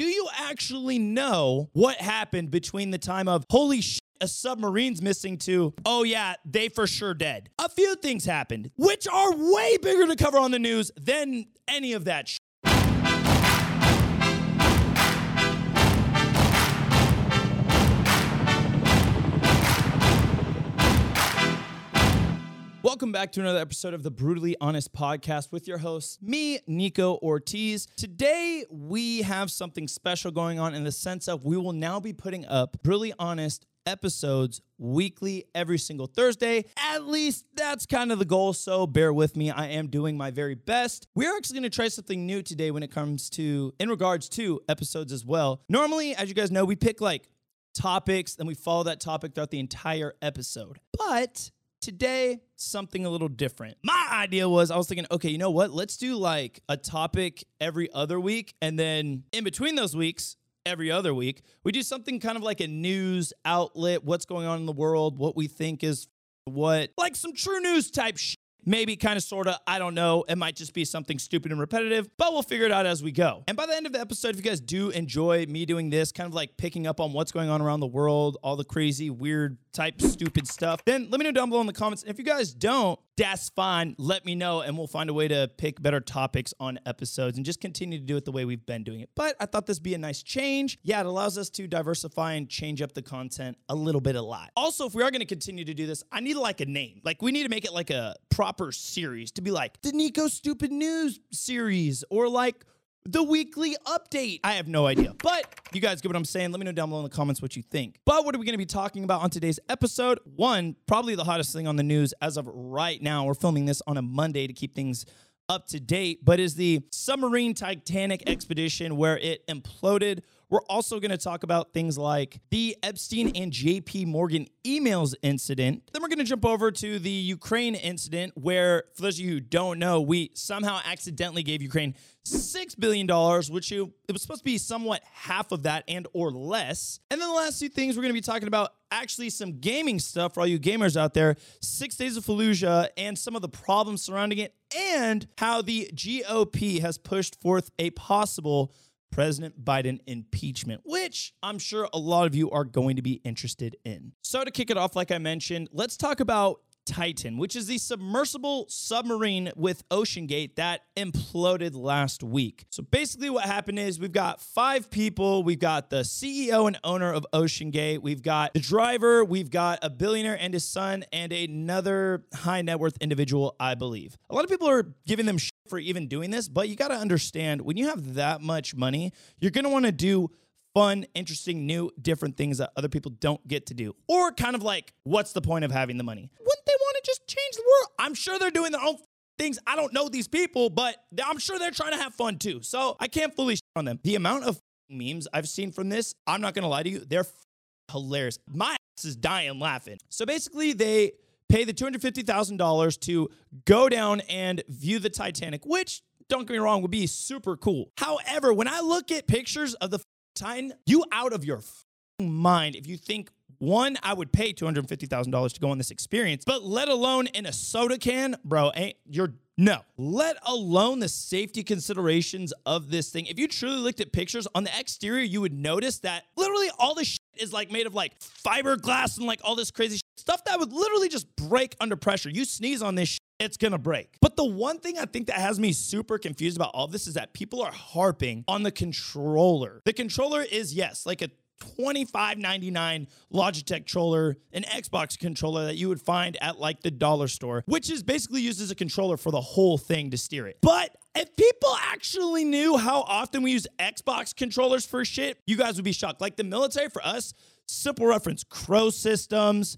do you actually know what happened between the time of holy shit? A submarine's missing to, oh yeah, they for sure dead. A few things happened, which are way bigger to cover on the news than any of that shit. Welcome back to another episode of the Brutally Honest Podcast with your host, me, Nico Ortiz. Today, we have something special going on in the sense of we will now be putting up Brutally Honest episodes weekly every single Thursday. At least that's kind of the goal. So bear with me. I am doing my very best. We're actually going to try something new today when it comes to, in regards to episodes as well. Normally, as you guys know, we pick like topics and we follow that topic throughout the entire episode. But Today, something a little different. My idea was I was thinking, okay, you know what? Let's do like a topic every other week. And then in between those weeks, every other week, we do something kind of like a news outlet, what's going on in the world, what we think is what, like some true news type shit. Maybe kind of sort of, I don't know. It might just be something stupid and repetitive, but we'll figure it out as we go. And by the end of the episode, if you guys do enjoy me doing this, kind of like picking up on what's going on around the world, all the crazy, weird, type stupid stuff, then let me know down below in the comments. If you guys don't, that's fine. Let me know, and we'll find a way to pick better topics on episodes and just continue to do it the way we've been doing it. But I thought this would be a nice change. Yeah, it allows us to diversify and change up the content a little bit, a lot. Also, if we are going to continue to do this, I need like a name. Like we need to make it like a proper series to be like the Nico Stupid News series or like the weekly update. I have no idea. But you guys get what I'm saying. Let me know down below in the comments what you think. But what are we going to be talking about on today's episode? One, probably the hottest thing on the news as of right now. We're filming this on a Monday to keep things up to date, but is the submarine Titanic expedition where it imploded. We're also going to talk about things like the Epstein and JP Morgan emails incident. Then we're going to jump over to the Ukraine incident where, for those of you who don't know, we somehow accidentally gave Ukraine $6 billion, which you, it was supposed to be somewhat half of that and or less. And then the last two things we're going to be talking about actually some gaming stuff for all you gamers out there, Six Days of Fallujah and some of the problems surrounding it, and how the GOP has pushed forth a possible President Biden impeachment, which I'm sure a lot of you are going to be interested in. So, to kick it off, like I mentioned, let's talk about Titan, which is the submersible submarine with OceanGate that imploded last week. So basically, what happened is we've got five people. We've got the CEO and owner of OceanGate. We've got the driver. We've got a billionaire and his son, and another high net worth individual, I believe. A lot of people are giving them shit for even doing this, but you got to understand when you have that much money, you're going to want to do fun, interesting, new, different things that other people don't get to do. Or kind of like, what's the point of having the money? Wouldn't they want to just change the world? I'm sure they're doing their own things. I don't know these people, but I'm sure they're trying to have fun too. So I can't fully on them. The amount of memes I've seen from this, I'm not to lie to you, they're hilarious. My ass is dying laughing. So basically, they pay the $250,000 to go down and view the Titanic, which don't get me wrong, would be super cool. However, when I look at pictures of the Titan, you out of your mind if you think one, I would pay $250,000 to go on this experience, but let alone in a soda can, bro, ain't you're no. Let alone the safety considerations of this thing. If you truly looked at pictures on the exterior, you would notice that literally all the shit is like made of like fiberglass and like all this crazy shit. stuff that would literally just break under pressure. You sneeze on this shit, it's gonna break. But the one thing I think that has me super confused about all this is that people are harping on the controller. The controller is, yes, like a $25.99 Logitech controller, an Xbox controller that you would find at like the dollar store, which is basically used as a controller for the whole thing to steer it. But if people actually knew how often we use Xbox controllers for shit, you guys would be shocked. Like the military for us, simple reference, Crow systems,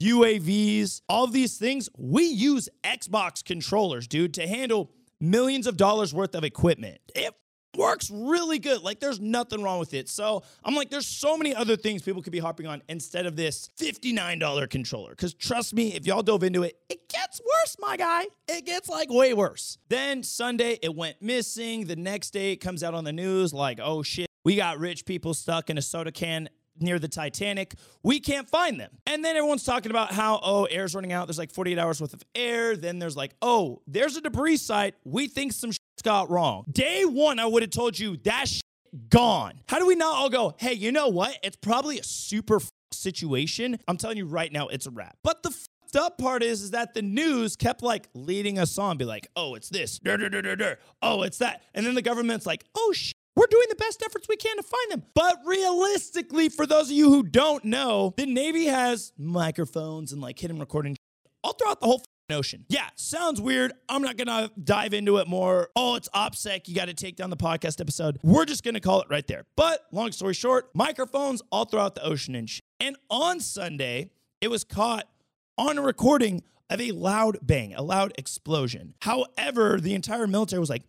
UAVs, all these things, we use Xbox controllers, dude, to handle millions of dollars worth of equipment. It works really good. Like there's nothing wrong with it. So I'm like, there's so many other things people could be harping on instead of this $59 controller. Because trust me, if y'all dove into it, it gets worse, my guy. It gets like way worse. Then Sunday, it went missing. The next day, it comes out on the news like, oh shit, we got rich people stuck in a soda can near the Titanic. We can't find them. And then everyone's talking about how, oh, air's running out. There's like 48 hours worth of air. Then there's like, oh, there's a debris site. We think some got wrong. Day one, I would have told you that shit gone. How do we not all go, hey, you know what? It's probably a super f- situation. I'm telling you right now, it's a wrap. But the fucked up part is, is that the news kept like leading us on, be like, oh, it's this, dur, dur, dur, oh, it's that. And then the government's like, oh, shit. We're doing the best efforts we can to find them. But realistically, for those of you who don't know, the Navy has microphones and like hidden recording all throughout the whole ocean. Yeah, sounds weird. I'm not gonna dive into it more. Oh, it's OPSEC. You got to take down the podcast episode. We're just gonna call it right there. But long story short, microphones all throughout the ocean and. And on Sunday, it was caught on a recording of a loud bang, a loud explosion. However, the entire military was like,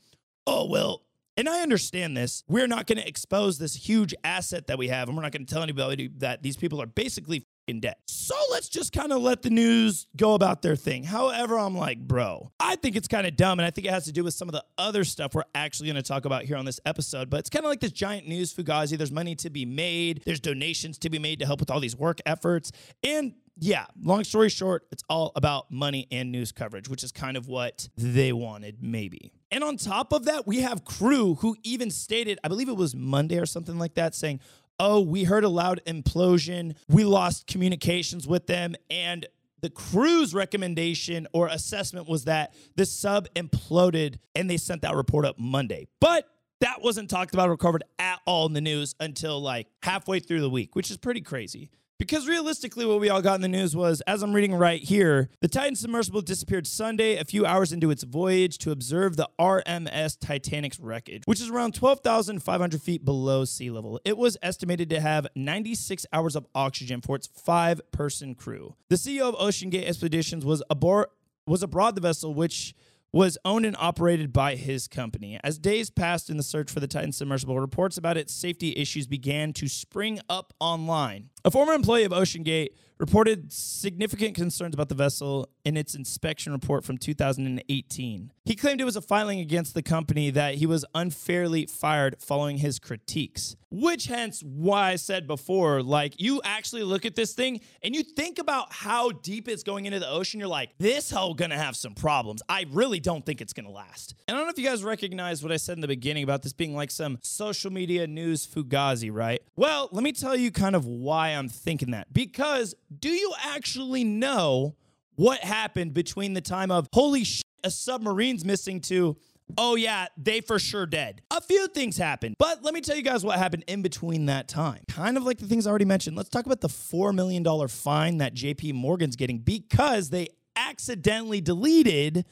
oh, well, and I understand this. We're not going to expose this huge asset that we have, and we're not going to tell anybody that these people are basically in debt. So let's just kind of let the news go about their thing. However, I'm like, bro, I think it's kind of dumb, and I think it has to do with some of the other stuff we're actually going to talk about here on this episode. But it's kind of like this giant news fugazi. There's money to be made, there's donations to be made to help with all these work efforts, and yeah, long story short, it's all about money and news coverage, which is kind of what they wanted, maybe. And on top of that, we have crew who even stated, I believe it was Monday or something like that, saying, Oh, we heard a loud implosion. We lost communications with them. And the crew's recommendation or assessment was that the sub imploded and they sent that report up Monday. But that wasn't talked about or covered at all in the news until like halfway through the week, which is pretty crazy. Because realistically, what we all got in the news was, as I'm reading right here, the Titan submersible disappeared Sunday, a few hours into its voyage, to observe the RMS Titanic's wreckage, which is around 12,500 feet below sea level. It was estimated to have 96 hours of oxygen for its five person crew. The CEO of OceanGate Expeditions was aboard, was aboard the vessel, which was owned and operated by his company. As days passed in the search for the Titan submersible, reports about its safety issues began to spring up online. A former employee of OceanGate reported significant concerns about the vessel in its inspection report from 2018. He claimed it was a filing against the company that he was unfairly fired following his critiques. Which hence why I said before, like you actually look at this thing and you think about how deep it's going into the ocean, you're like, this hole gonna have some problems. I really don't think it's gonna last. And I don't know if you guys recognize what I said in the beginning about this being like some social media news fugazi, right? Well, let me tell you kind of why I'm thinking that. Because do you actually know what happened between the time of holy shit, a submarine's missing to oh yeah, they for sure dead. A few things happened, but let me tell you guys what happened in between that time. Kind of like the things I already mentioned. Let's talk about the $4 million fine that JP Morgan's getting because they accidentally deleted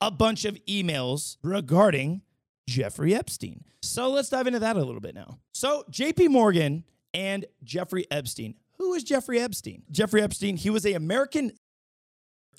a bunch of emails regarding Jeffrey Epstein. So let's dive into that a little bit now. So JP Morgan and Jeffrey Epstein. Who is Jeffrey Epstein? Jeffrey Epstein, he was an American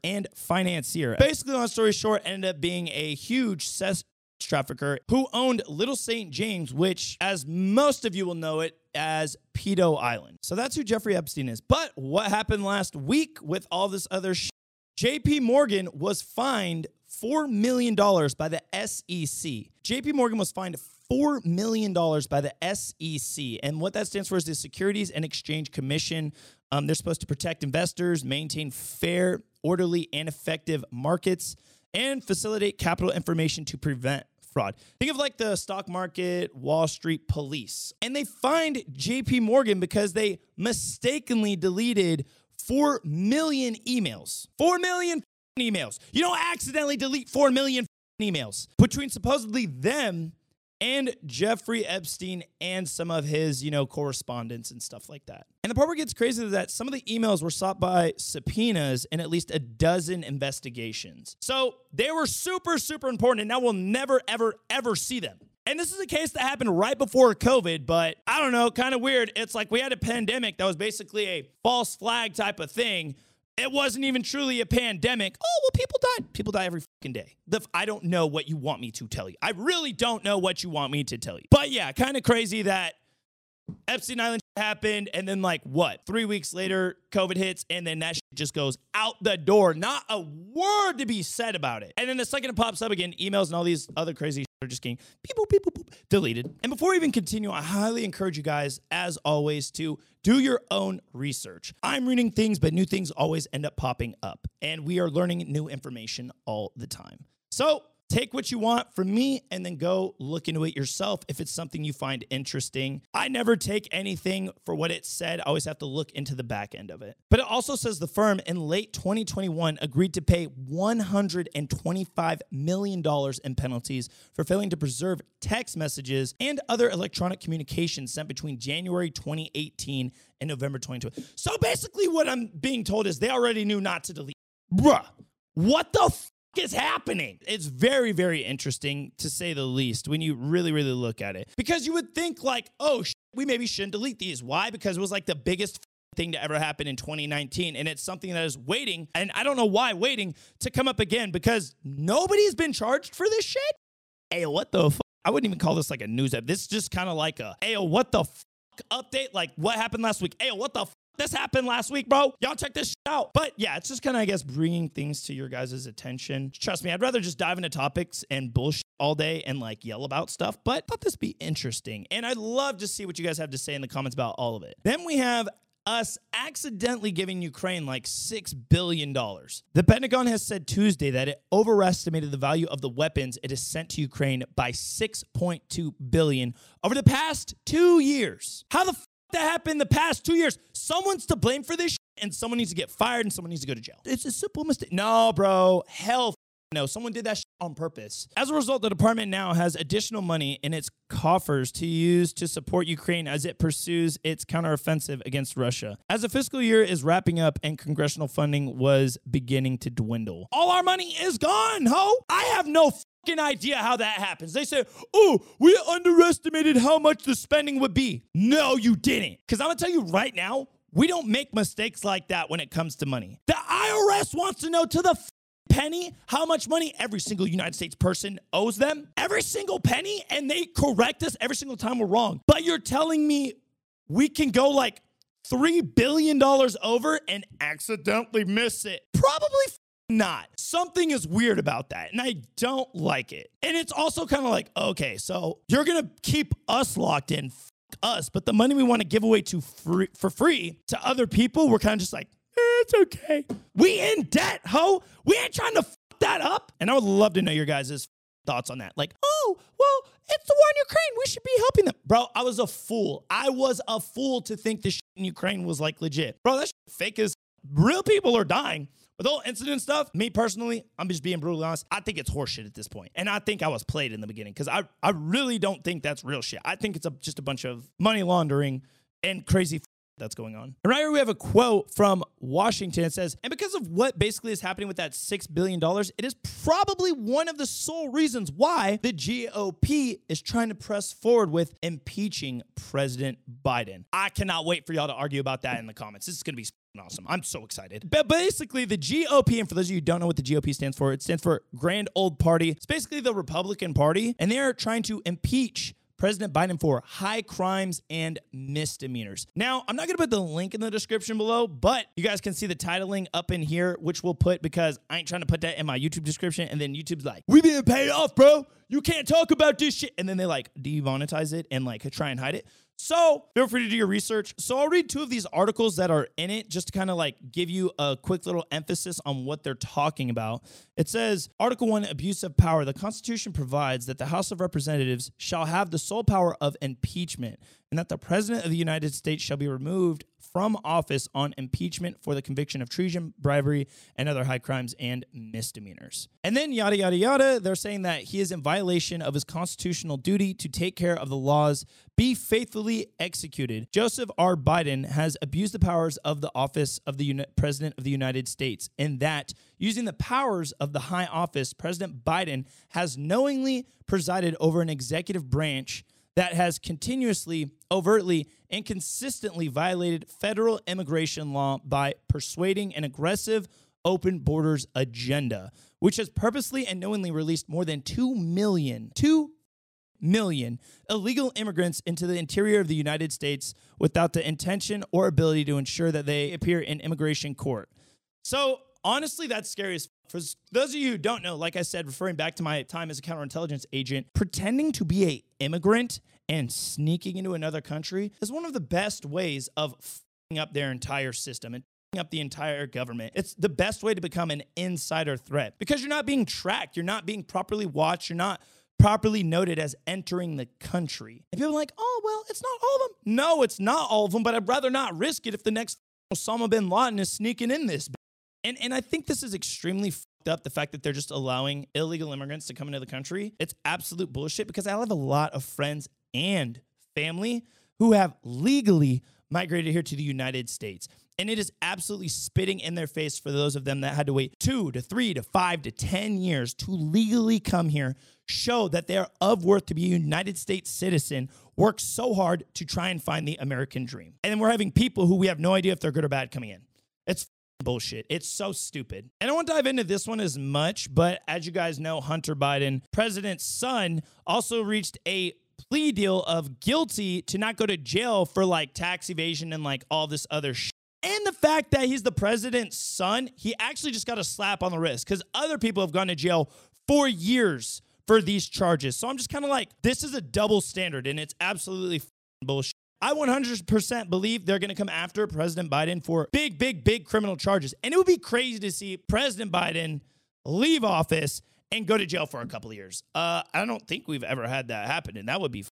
and financier. Basically, long story short, ended up being a huge sex trafficker who owned Little St. James, which, as most of you will know it, as Pedo Island. So that's who Jeffrey Epstein is. But what happened last week with all this other shit? JP Morgan was fined $4 million by the SEC. JP Morgan was fined $4 million by the SEC. And what that stands for is the Securities and Exchange Commission. Um, they're supposed to protect investors, maintain fair, orderly, and effective markets, and facilitate capital information to prevent fraud. Think of like the stock market, Wall Street police. And they fined JP Morgan because they mistakenly deleted 4 million emails. 4 million emails. You don't accidentally delete 4 million emails between supposedly them and Jeffrey Epstein and some of his, you know, correspondence and stuff like that. And the part where it gets crazy is that some of the emails were sought by subpoenas in at least a dozen investigations. So they were super, super important, and now we'll never, ever, ever see them. And this is a case that happened right before COVID, but I don't know, kind of weird. It's like we had a pandemic that was basically a false flag type of thing it wasn't even truly a pandemic. Oh, well, people died. People die every fucking day. The, I don't know what you want me to tell you. I really don't know what you want me to tell you. But yeah, kind of crazy that Epstein Island happened, and then like what? Three weeks later, COVID hits, and then that just goes out the door. Not a word to be said about it. And then the second it pops up again, emails and all these other crazy are just getting people, people, deleted. And before we even continue, I highly encourage you guys, as always, to do your own research. I'm reading things, but new things always end up popping up, and we are learning new information all the time. So Take what you want from me and then go look into it yourself if it's something you find interesting. I never take anything for what it said. I always have to look into the back end of it. But it also says the firm in late 2021 agreed to pay $125 million in penalties for failing to preserve text messages and other electronic communications sent between January 2018 and November 2020. So basically, what I'm being told is they already knew not to delete. Bruh, what the is happening? It's very, very interesting to say the least when you really, really look at it. Because you would think, like, oh, sh- we maybe shouldn't delete these. Why? Because it was like the biggest thing to ever happen in 2019 and it's something that is waiting and I don't know why waiting to come up again because nobody's been charged for this shit. Hey, what the fuck? I wouldn't even call this like a news app. This is just kind of like a, hey, what the fuck update? Like what happened last week? Hey, what the fuck? This happened last week, bro. Y'all check this out. But yeah, it's just kind of, I guess, bringing things to your guys' attention. Trust me, I'd rather just dive into topics and bullshit all day and like yell about stuff, but I thought this be interesting. And I'd love to see what you guys have to say in the comments about all of it. Then we have us accidentally giving Ukraine like $6 billion. The Pentagon has said Tuesday that it overestimated the value of the weapons it has sent to Ukraine by 6.2 billion over the past two years. How the f- that happened the past two years? Someone's to blame for this and someone needs to get fired and someone needs to go to jail. It's a simple mistake. No, bro. Hell no, someone did that on purpose. As a result, the department now has additional money in its coffers to use to support Ukraine as it pursues its counteroffensive against Russia. As the fiscal year is wrapping up and congressional funding was beginning to dwindle, all our money is gone, ho! I have no fucking idea how that happens. They say, oh, we underestimated how much the spending would be. No, you didn't. Because I'm gonna tell you right now, we don't make mistakes like that when it comes to money. The IRS wants to know to the f- penny how much money every single United States person owes them. Every single penny, and they correct us every single time we're wrong. But you're telling me we can go like $3 billion over and accidentally miss it? Probably not. Something is weird about that, and I don't like it. And it's also kind of like, okay, so you're gonna keep us locked in, us, but the money we want to give away to free, for free to other people, we're kind of just like, eh, it's okay. We in debt, ho. We ain't trying to f- that up. And I would love to know your guys' thoughts on that. Like, oh, well, it's the war in Ukraine. We should be helping them. Bro, I was a fool. I was a fool to think this in Ukraine was like legit. Bro, that's fake as real people are dying. With all incident stuff, me personally, I'm just being brutally honest. I think it's horseshit at this point. And I think I was played in the beginning because I, I really don't think that's real shit. I think it's a, just a bunch of money laundering and crazy that's going on. And right here we have a quote from Washington. It says, and because of what basically is happening with that $6 billion, it is probably one of the sole reasons why the GOP is trying to press forward with impeaching President Biden. I cannot wait for y'all to argue about that in the comments. This is going to be awesome. I'm so excited. But basically, the GOP, and for those of you who don't know what the GOP stands for, it stands for Grand Old Party. It's basically the Republican Party, and they are trying to impeach President Biden for high crimes and misdemeanors. Now, I'm not to put the link in the description below, but you guys can see the titling up in here, which we'll put because I ain't trying to put that in my YouTube description. And then YouTube's like, we being paid off, bro. You can't talk about this shit. And then they like demonetize it and like try and hide it. So feel free to do your research. So I'll read two of these articles that are in it just to kind of like give you a quick little emphasis on what they're talking about. It says Article 1 Abuse of Power. The Constitution provides that the House of Representatives shall have the sole power of impeachment and that the President of the United States shall be removed from office on impeachment for the conviction of treason, bribery, and other high crimes and misdemeanors. And then yada, yada, yada, they're saying that he is in violation of his constitutional duty to take care of the laws be faithfully executed. Joseph R. Biden has abused the powers of the office of the Uni- President of the United States, in that, using the powers of the high office, President Biden has knowingly presided over an executive branch that has continuously, overtly, and consistently violated federal immigration law by persuading an aggressive open borders agenda, which has purposely and knowingly released more than 2 million, 2 million illegal immigrants into the interior of the United States without the intention or ability to ensure that they appear in immigration court. So, honestly, that's scary as for those of you who don't know, like I said, referring back to my time as a counterintelligence agent, pretending to be a immigrant and sneaking into another country is one of the best ways of fing up their entire system. And up the entire government. It's the best way to become an insider threat because you're not being tracked, you're not being properly watched, you're not properly noted as entering the country. And people are like, oh, well, it's not all of them. No, it's not all of them, but I'd rather not risk it if the next Osama bin Laden is sneaking in this. And, and I think this is extremely fucked up the fact that they're just allowing illegal immigrants to come into the country. It's absolute bullshit because I have a lot of friends and family who have legally migrated here to the United States. And it is absolutely spitting in their face for those of them that had to wait two to three to five to 10 years to legally come here, show that they are of worth to be a United States citizen, work so hard to try and find the American dream. And then we're having people who we have no idea if they're good or bad coming in. It's bullshit. It's so stupid. And I won't dive into this one as much, but as you guys know, Hunter Biden, president's son, also reached a plea deal of guilty to not go to jail for like tax evasion and like all this other shit. And the fact that he's the president's son, he actually just got a slap on the wrist because other people have gone to jail for years for these charges. So I'm just kind of like, this is a double standard and it's absolutely bullshit. I 100% believe they're going to come after President Biden for big, big, big criminal charges. And it would be crazy to see President Biden leave office and go to jail for a couple of years. Uh, I don't think we've ever had that happen, and that would be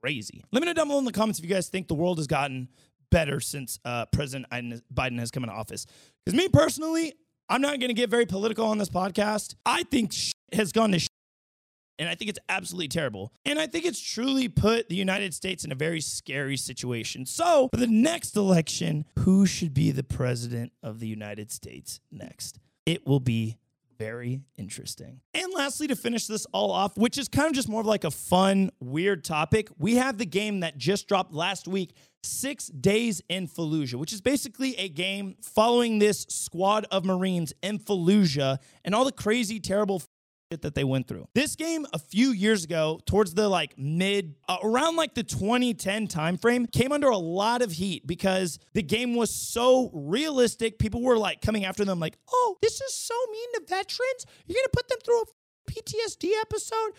crazy. Let me know down below in the comments if you guys think the world has gotten better since uh, President Biden has come into office. Because me personally, I'm not going to get very political on this podcast. I think has gone to shit, and I think it's absolutely terrible. And I think it's truly put the United States in a very scary situation. So, for the next election, who should be the president of the United States next? It will be very interesting. And lastly, to finish this all off, which is kind of just more of like a fun, weird topic, we have the game that just dropped last week, Six Days in Fallujah, which is basically a game following this squad of Marines in Fallujah and all the crazy, terrible that they went through. This game a few years ago, towards the like mid uh, around like the 2010 timeframe, came under a lot of heat because the game was so realistic. People were like coming after them like, "Oh, this is so mean to veterans. You're going to put them through a PTSD episode.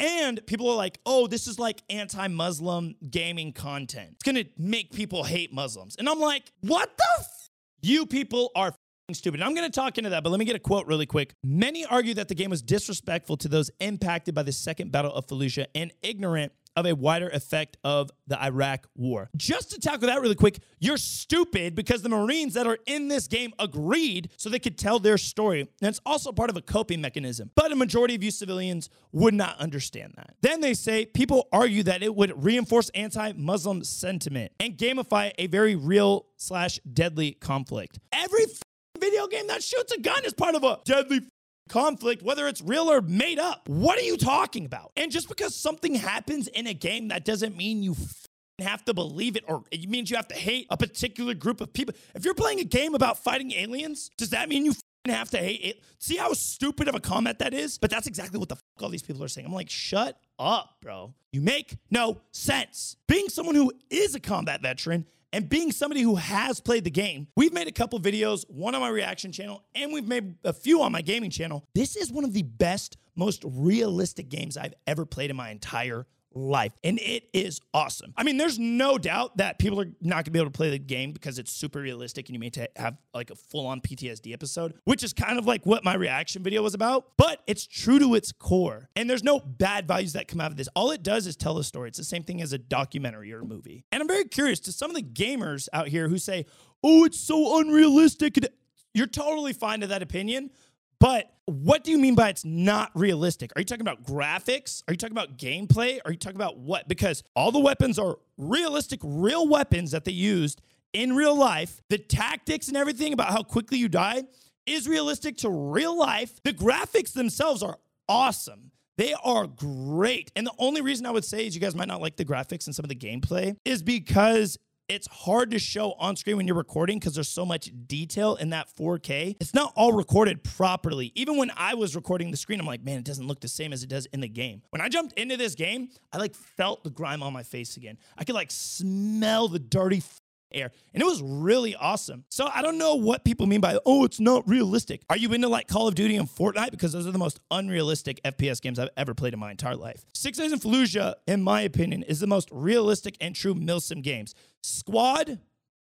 And people are like, oh, this is like anti Muslim gaming content. It's to make people hate Muslims. And I'm like, what the? F- you people are stupid. I'm going to talk into that, but let me get a quote really quick. Many argue that the game was disrespectful to those impacted by the Second Battle of Fallujah and ignorant of a wider effect of the Iraq war. Just to tackle that really quick, you're stupid because the Marines that are in this game agreed so they could tell their story. And it's also part of a coping mechanism. But a majority of you civilians would not understand that. Then they say people argue that it would reinforce anti Muslim sentiment and gamify a very real slash deadly conflict. Every video game that shoots a gun is part of a deadly conflict, whether it's real or made up. What are you talking about? And just because something happens in a game, that doesn't mean you have to believe it or it means you have to hate a particular group of people. If you're playing a game about fighting aliens, does that mean you have to hate it? See how stupid of a comment that is? But that's exactly what the all these people are saying. I'm like, shut up, bro. You make no sense. Being someone who is a combat veteran and being somebody who has played the game, we've made a couple videos, one on my reaction channel, and we've made a few on my gaming channel. This is one of the best, most realistic games I've ever played in my entire life. And it is awesome. I mean, there's no doubt that people are not gonna be able to play the game because it's super realistic and you may have like a full-on PTSD episode, which is kind of like what my reaction video was about, but it's true to its core. And there's no bad values that come out of this. All it does is tell a story. It's the same thing as a documentary or a movie. And I'm very curious to some of the gamers out here who say, oh, it's so unrealistic. You're totally fine to that opinion. But what do you mean by it's not realistic? Are you talking about graphics? Are you talking about gameplay? Are you talking about what? Because all the weapons are realistic, real weapons that they used in real life. The tactics and everything about how quickly you die is realistic to real life. The graphics themselves are awesome. They are great. And the only reason I would say is you guys might not like the graphics and some of the gameplay is because it's hard to show on screen when you're recording because there's so much detail in that 4K. It's not all recorded properly. Even when I was recording the screen, I'm like, man, it doesn't look the same as it does in the game. When I jumped into this game, I like felt the grime on my face again. I could like smell the dirty air. And it was really awesome. So I don't know what people mean by, oh, it's not realistic. Are you into like Call of Duty and Fortnite? Because those are the most unrealistic FPS games I've ever played in my entire life. Six Days in Fallujah, in my opinion, is the most realistic and true Milsim games. Squad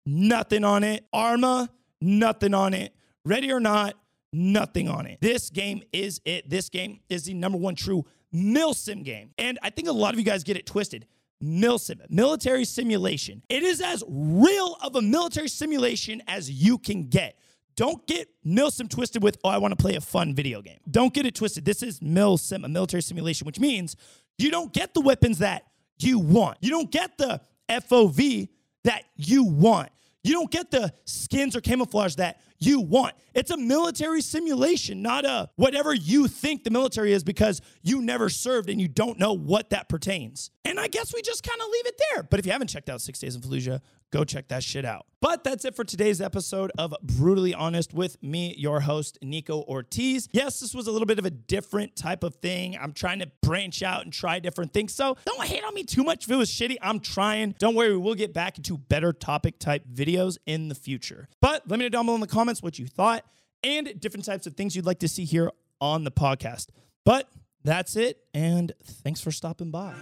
nothing on it. Arma, nothing on it. Ready or not, nothing on it. This game is it. This game is the number one true milsim game. And I think a lot of you guys get it twisted. Milsim, military simulation. It is as real of a military simulation as you can get. Don't get milsim twisted with, oh, I want to play a fun video game. Don't get it twisted. This is milsim, a military simulation, which means you don't get the weapons that you want. You don't get the FOV that you want. You don't get the skins or camouflage that you want. It's a military simulation, not a whatever you think the military is because you never served and you don't know what that pertains. And I guess we just kind of leave it there. But if you haven't checked out Six Days in Fallujah, go check that shit out. But that's it for today's episode of Brutally Honest with me, your host, Nico Ortiz. Yes, this was a little bit of a different type of thing. I'm trying to branch out and try different things. So don't hate on me too much if it was shitty. I'm trying. Don't worry, we will get back into better topic type videos in the future. But let me know down below in the comments what you thought and different types of things you'd like to see here on the podcast. But that's it, and thanks for stopping by.